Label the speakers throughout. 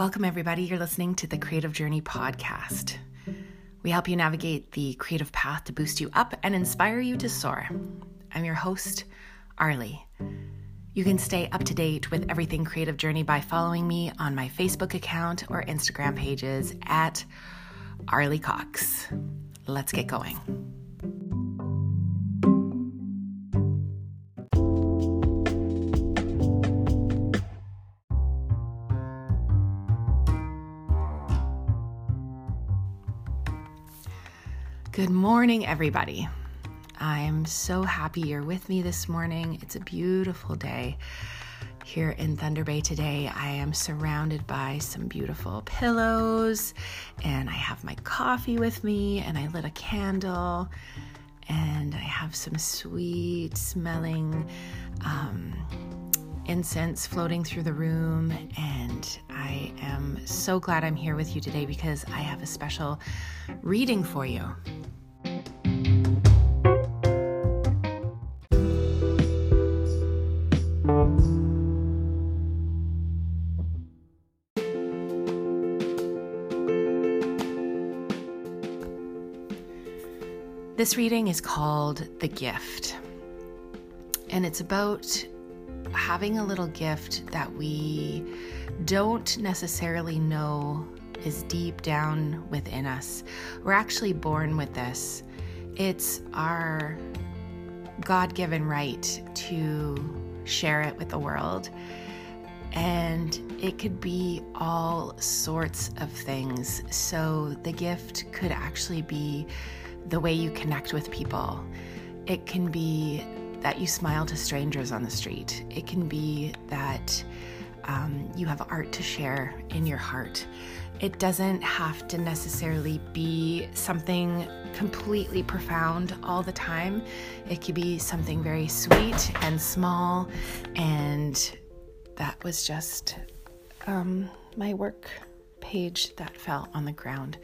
Speaker 1: Welcome, everybody. You're listening to the Creative Journey podcast. We help you navigate the creative path to boost you up and inspire you to soar. I'm your host, Arlie. You can stay up to date with everything Creative Journey by following me on my Facebook account or Instagram pages at Arlie Cox. Let's get going. Good morning, everybody. I'm so happy you're with me this morning. It's a beautiful day here in Thunder Bay today. I am surrounded by some beautiful pillows, and I have my coffee with me, and I lit a candle, and I have some sweet smelling um, incense floating through the room. And I am so glad I'm here with you today because I have a special reading for you. This reading is called The Gift, and it's about having a little gift that we don't necessarily know is deep down within us. We're actually born with this. It's our God given right to share it with the world. And it could be all sorts of things. So the gift could actually be the way you connect with people. It can be that you smile to strangers on the street. It can be that um, you have art to share in your heart. It doesn't have to necessarily be something completely profound all the time. It could be something very sweet and small. And that was just um, my work page that fell on the ground.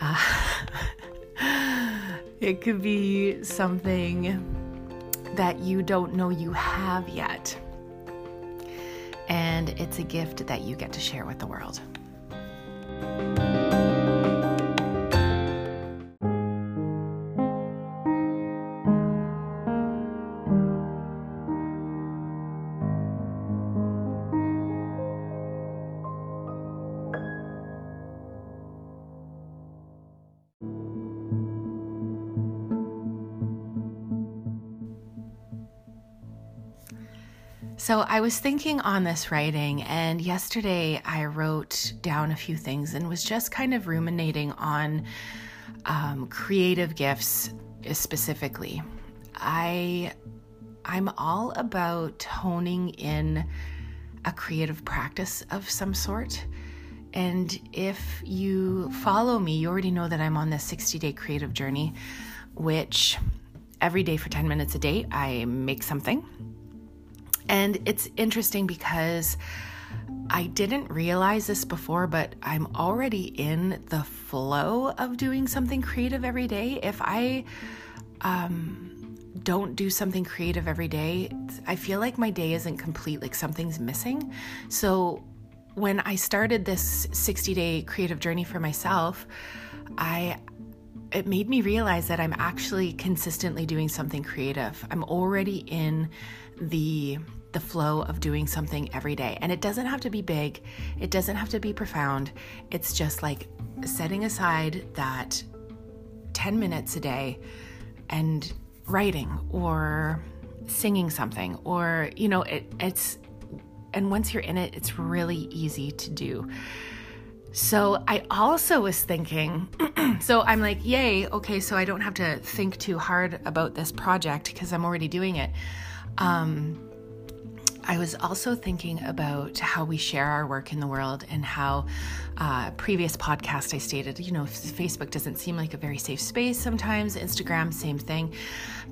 Speaker 1: Uh, it could be something that you don't know you have yet. And it's a gift that you get to share with the world. So I was thinking on this writing, and yesterday I wrote down a few things and was just kind of ruminating on um, creative gifts specifically. I I'm all about honing in a creative practice of some sort. And if you follow me, you already know that I'm on this 60 day creative journey, which every day for 10 minutes a day, I make something and it's interesting because I didn't realize this before, but I'm already in the flow of doing something creative every day. If I um, don't do something creative every day, I feel like my day isn't complete, like something's missing. So when I started this 60 day creative journey for myself, I it made me realize that I'm actually consistently doing something creative. I'm already in the the flow of doing something every day. And it doesn't have to be big, it doesn't have to be profound. It's just like setting aside that 10 minutes a day and writing or singing something or you know it, it's and once you're in it it's really easy to do so I also was thinking, so I'm like, yay, okay, so I don't have to think too hard about this project because I'm already doing it. Um, I was also thinking about how we share our work in the world and how uh, previous podcast I stated, you know, Facebook doesn't seem like a very safe space sometimes, Instagram, same thing.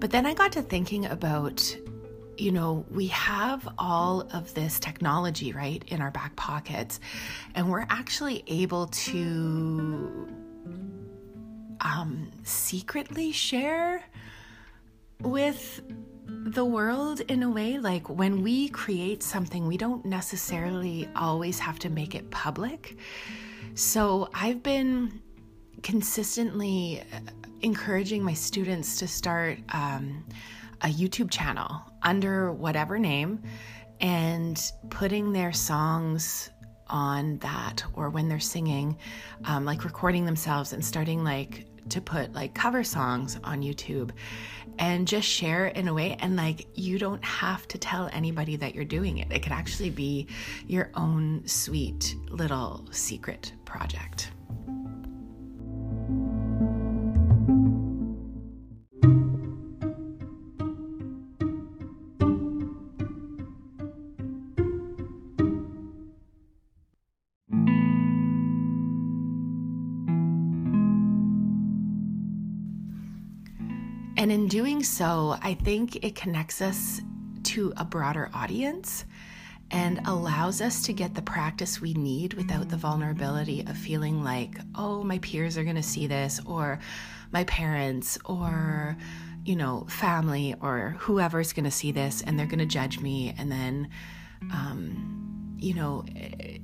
Speaker 1: But then I got to thinking about you know, we have all of this technology, right, in our back pockets, and we're actually able to um, secretly share with the world in a way. Like when we create something, we don't necessarily always have to make it public. So I've been consistently uh, encouraging my students to start um, a YouTube channel under whatever name and putting their songs on that or when they're singing, um, like recording themselves and starting like to put like cover songs on YouTube and just share in a way. And like, you don't have to tell anybody that you're doing it. It could actually be your own sweet little secret project. So, I think it connects us to a broader audience and allows us to get the practice we need without the vulnerability of feeling like, oh, my peers are going to see this, or my parents, or, you know, family, or whoever's going to see this and they're going to judge me. And then, um, you know,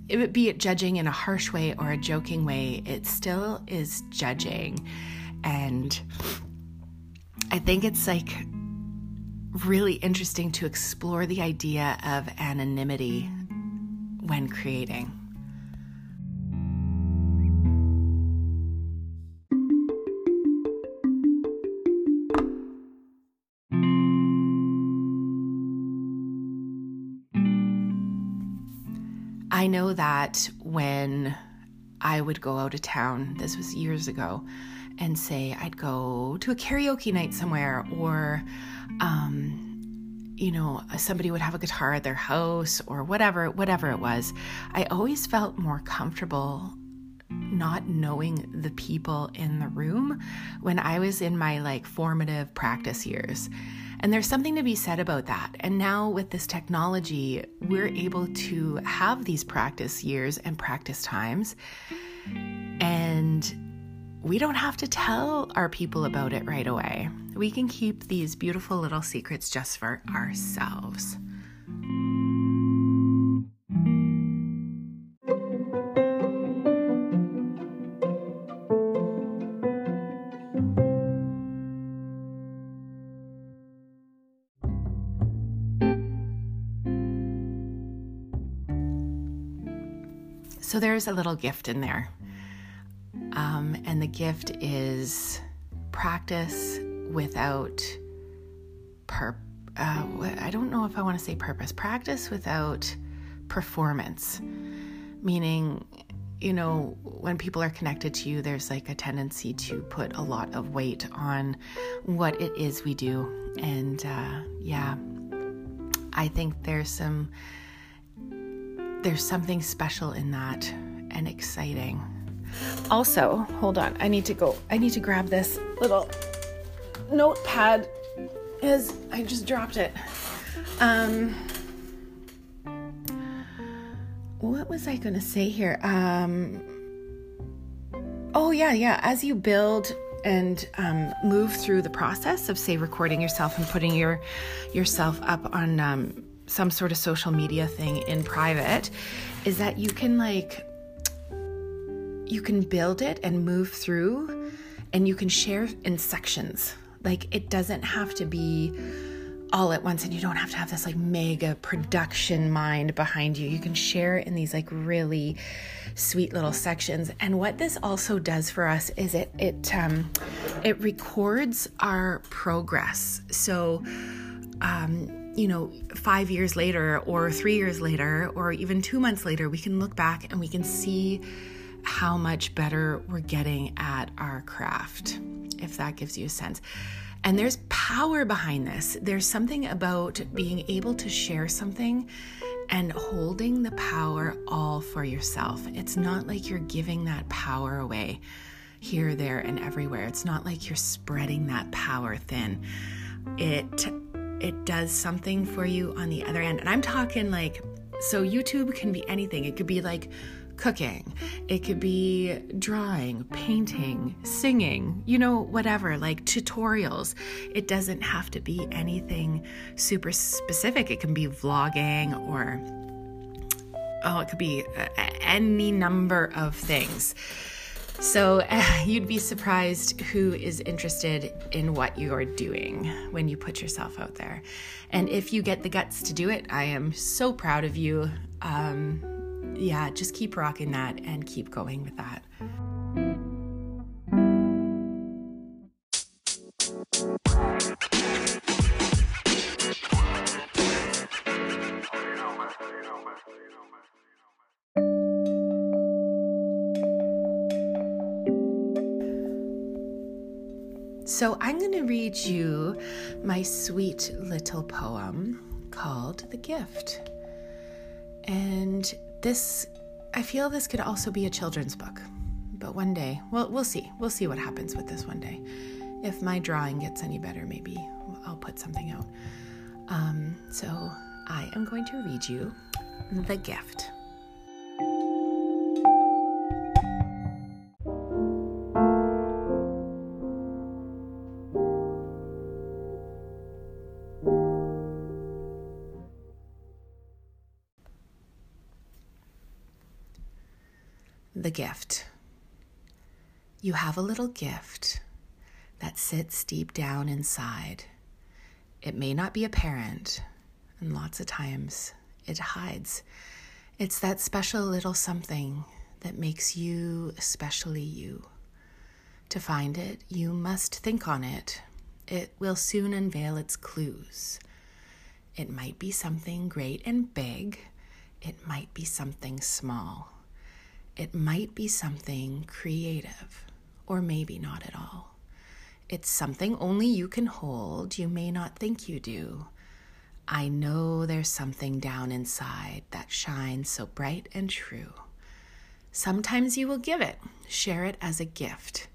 Speaker 1: it be it judging in a harsh way or a joking way, it still is judging. And I think it's like really interesting to explore the idea of anonymity when creating. I know that when I would go out of town, this was years ago, and say I'd go to a karaoke night somewhere or, um, you know, somebody would have a guitar at their house or whatever, whatever it was, I always felt more comfortable not knowing the people in the room when I was in my like formative practice years. And there's something to be said about that. And now with this technology, we're able to have these practice years and practice times. And we don't have to tell our people about it right away. We can keep these beautiful little secrets just for ourselves. So there's a little gift in there. Um, and the gift is practice without per. Uh, I don't know if I want to say purpose. Practice without performance, meaning, you know, when people are connected to you, there's like a tendency to put a lot of weight on what it is we do. And uh, yeah, I think there's some there's something special in that and exciting. Also, hold on. I need to go. I need to grab this little notepad as I just dropped it. Um what was I going to say here? Um Oh yeah, yeah, as you build and um, move through the process of say recording yourself and putting your yourself up on um, some sort of social media thing in private is that you can like you can build it and move through and you can share in sections. Like it doesn't have to be all at once and you don't have to have this like mega production mind behind you. You can share in these like really sweet little sections. And what this also does for us is it it um it records our progress. So um you know, five years later, or three years later, or even two months later, we can look back and we can see how much better we're getting at our craft, if that gives you a sense. And there's power behind this. There's something about being able to share something and holding the power all for yourself. It's not like you're giving that power away here, there, and everywhere. It's not like you're spreading that power thin. It it does something for you on the other end. And I'm talking like so YouTube can be anything. It could be like cooking, it could be drawing, painting, singing, you know, whatever, like tutorials. It doesn't have to be anything super specific. It can be vlogging or, oh, it could be uh, any number of things. So uh, you'd be surprised who is interested in what you're doing when you put yourself out there. And if you get the guts to do it, I am so proud of you. Um, yeah, just keep rocking that and keep going with that. So, I'm going to read you my sweet little poem called The Gift. And this, I feel this could also be a children's book. But one day, well, we'll see. We'll see what happens with this one day. If my drawing gets any better, maybe I'll put something out. Um, so I am going to read you The Gift. Gift. You have a little gift that sits deep down inside. It may not be apparent, and lots of times it hides. It's that special little something that makes you especially you. To find it, you must think on it. It will soon unveil its clues. It might be something great and big, it might be something small. It might be something creative, or maybe not at all. It's something only you can hold, you may not think you do. I know there's something down inside that shines so bright and true. Sometimes you will give it, share it as a gift.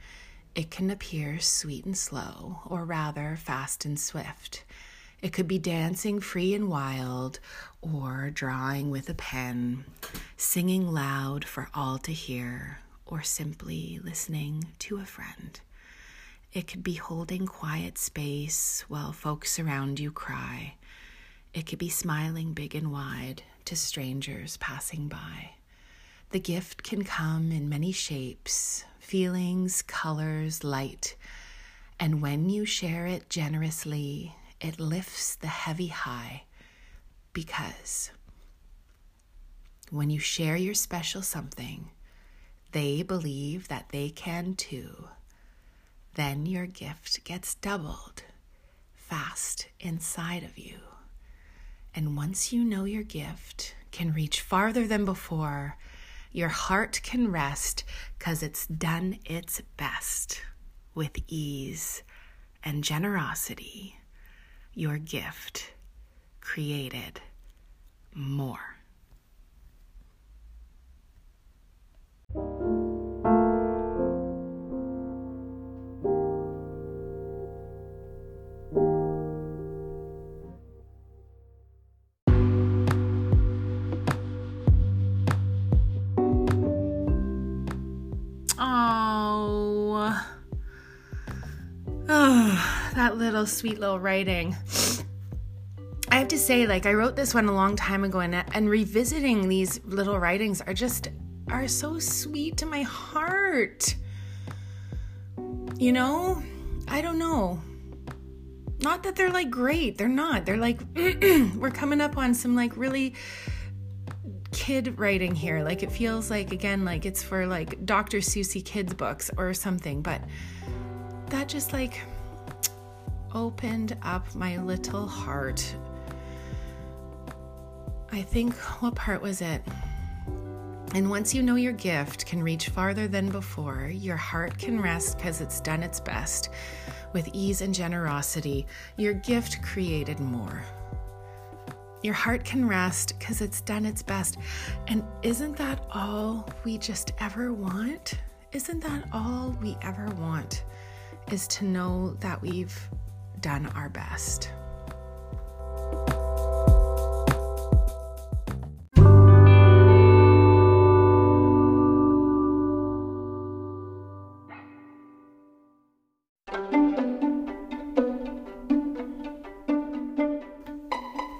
Speaker 1: It can appear sweet and slow, or rather fast and swift. It could be dancing free and wild, or drawing with a pen, singing loud for all to hear, or simply listening to a friend. It could be holding quiet space while folks around you cry. It could be smiling big and wide to strangers passing by. The gift can come in many shapes, feelings, colors, light. And when you share it generously, it lifts the heavy high because when you share your special something, they believe that they can too. Then your gift gets doubled fast inside of you. And once you know your gift can reach farther than before, your heart can rest because it's done its best with ease and generosity your gift created more. that little sweet little writing. I have to say, like, I wrote this one a long time ago, and, and revisiting these little writings are just are so sweet to my heart. You know, I don't know. Not that they're like great, they're not. They're like, we're coming up on some like really kid writing here. Like, it feels like, again, like it's for like Dr. Seussy kids' books or something, but that just like opened up my little heart. I think, what part was it? And once you know your gift can reach farther than before, your heart can rest because it's done its best. With ease and generosity, your gift created more. Your heart can rest because it's done its best. And isn't that all we just ever want? Isn't that all we ever want? is to know that we've done our best.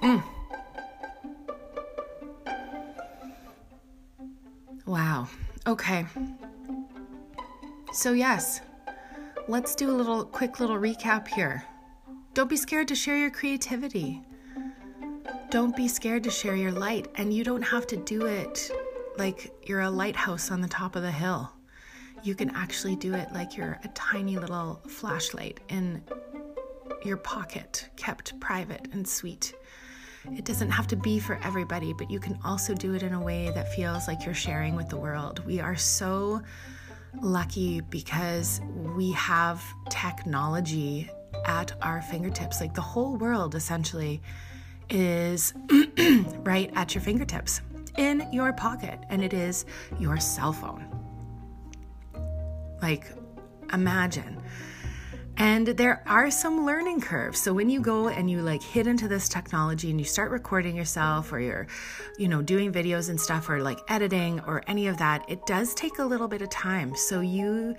Speaker 1: Mm. Wow. Okay. So, yes, let's do a little quick little recap here. Don't be scared to share your creativity. Don't be scared to share your light, and you don't have to do it like you're a lighthouse on the top of the hill. You can actually do it like you're a tiny little flashlight in your pocket, kept private and sweet. It doesn't have to be for everybody, but you can also do it in a way that feels like you're sharing with the world. We are so lucky because we have technology at our fingertips. Like the whole world essentially is right at your fingertips, in your pocket, and it is your cell phone. Like, imagine. And there are some learning curves. So when you go and you like hit into this technology and you start recording yourself or you're, you know, doing videos and stuff or like editing or any of that, it does take a little bit of time. So you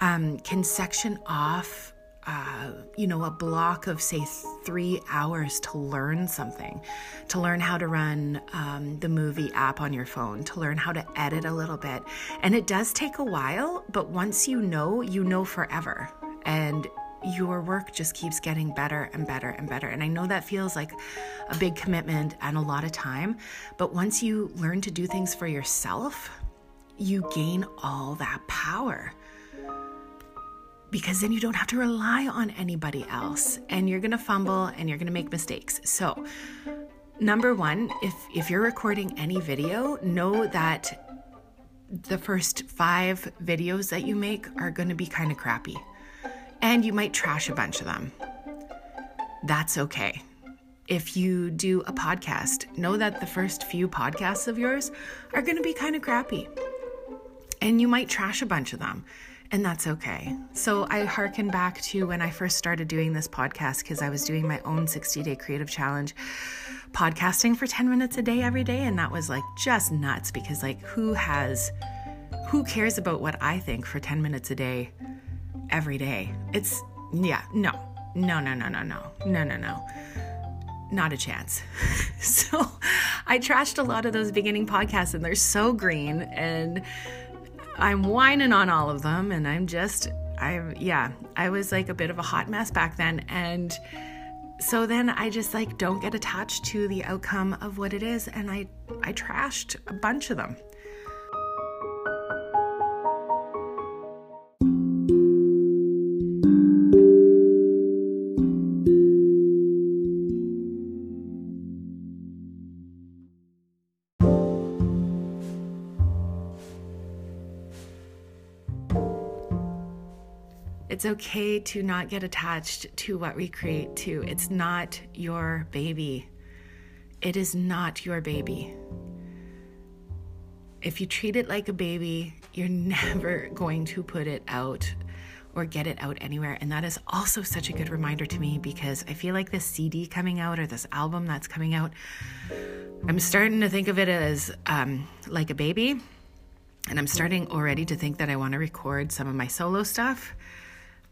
Speaker 1: um, can section off uh, you know, a block of, say, three hours to learn something, to learn how to run um, the movie app on your phone, to learn how to edit a little bit. And it does take a while, but once you know, you know forever. And your work just keeps getting better and better and better. And I know that feels like a big commitment and a lot of time, but once you learn to do things for yourself, you gain all that power because then you don't have to rely on anybody else and you're to fumble and you're to make mistakes. So, number 1, if if you're recording any video, know that the first 5 videos that you make are to be kind of crappy. And you might trash a bunch of them. That's okay. If you do a podcast, know that the first few podcasts of yours are going to be kind of crappy. And you might trash a bunch of them and that's okay. So I hearken back to when I first started doing this podcast because I was doing my own 60 day creative challenge, podcasting for 10 minutes a day every day. And that was like just nuts because, like, who has, who cares about what I think for 10 minutes a day every day? It's, yeah, no, no, no, no, no, no, no, no, no. Not a chance. so I trashed a lot of those beginning podcasts and they're so green and I'm whining on all of them and I'm just I'm, yeah, I was like a bit of a hot mess back then and so then I just like don't get attached to the outcome of what it is and I I trashed a bunch of them. It's okay to not get attached to what we create, too. It's not your baby. It is not your baby. If you treat it like a baby, you're never going to put it out or get it out anywhere. And that is also such a good reminder to me because I feel like this CD coming out or this album that's coming out, I'm starting to think of it as um, like a baby. And I'm starting already to think that I want to record some of my solo stuff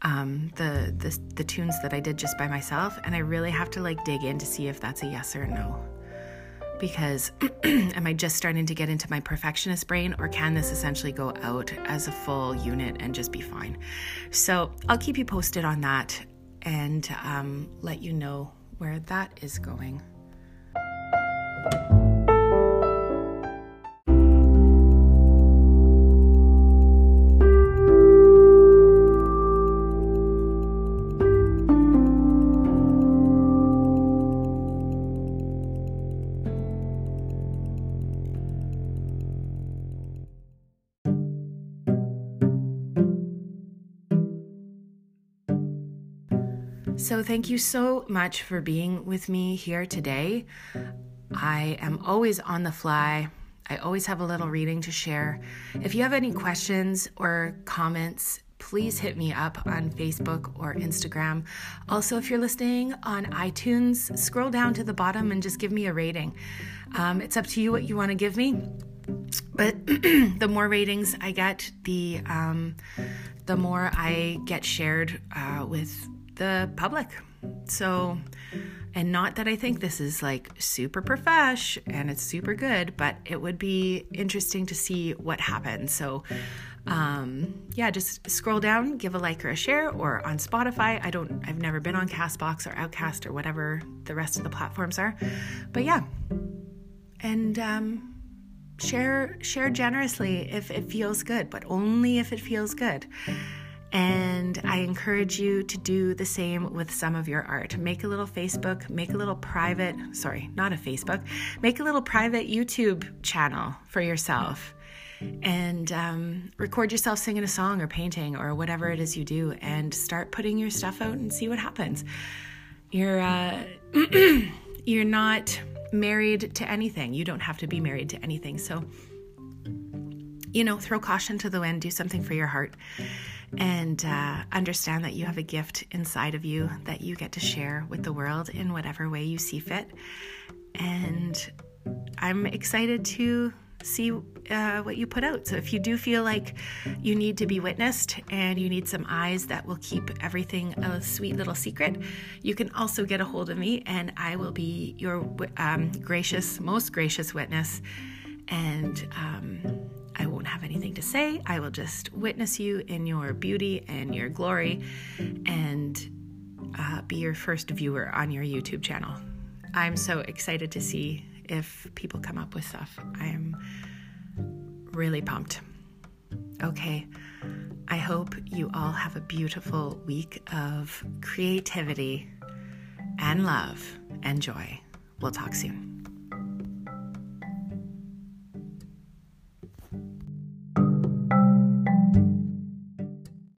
Speaker 1: um, the, the the tunes that I did just by myself, and I really have to like dig in to see if that's a yes or a no. Because am I just starting to get into my perfectionist brain, or can this essentially go out as a full unit and just be fine? So I'll keep you posted on that and um, let you know where that is going. So, thank you so much for being with me here today. I am always on the fly. I always have a little reading to share. If you have any questions or comments, please hit me up on Facebook or Instagram. Also, if you're listening on iTunes, scroll down to the bottom and just give me a rating. Um, it's up to you what you want to give me. But the more ratings I get, the um, the more I get shared uh, with the public. So And not that I think this is like super profesh and it's super good, but it would be interesting to see what happens. So, um, yeah, just scroll down, give a like or a share, or on Spotify. I don't, I've never been on Castbox or Outcast or whatever the rest of the platforms are, but yeah, and um, share share generously if it feels good, but only if it feels good. And I encourage you to do the same with some of your art. Make a little Facebook, make a little private, sorry, not a Facebook, make a little private YouTube channel for yourself and um, record yourself singing a song or painting or whatever it is you do and start putting your stuff out and see what happens. You're, uh, you're not married to anything. You don't have to be married to anything. So, you know, throw caution to the wind, do something for your heart, and uh, understand that you have a gift inside of you that you get to share with the world in whatever way you see fit. And I'm excited to see uh, what you put out. So if you do feel like you need to be witnessed and you need some eyes that will keep everything a sweet little secret, you can also get a hold of me and I will be your um, gracious, most gracious witness. And um, won't have anything to say. I will just witness you in your beauty and your glory and uh, be your first viewer on your YouTube channel. I'm so excited to see if people come up with stuff. I'm really pumped. Okay, I hope you all have a beautiful week of creativity and love and joy. We'll talk soon.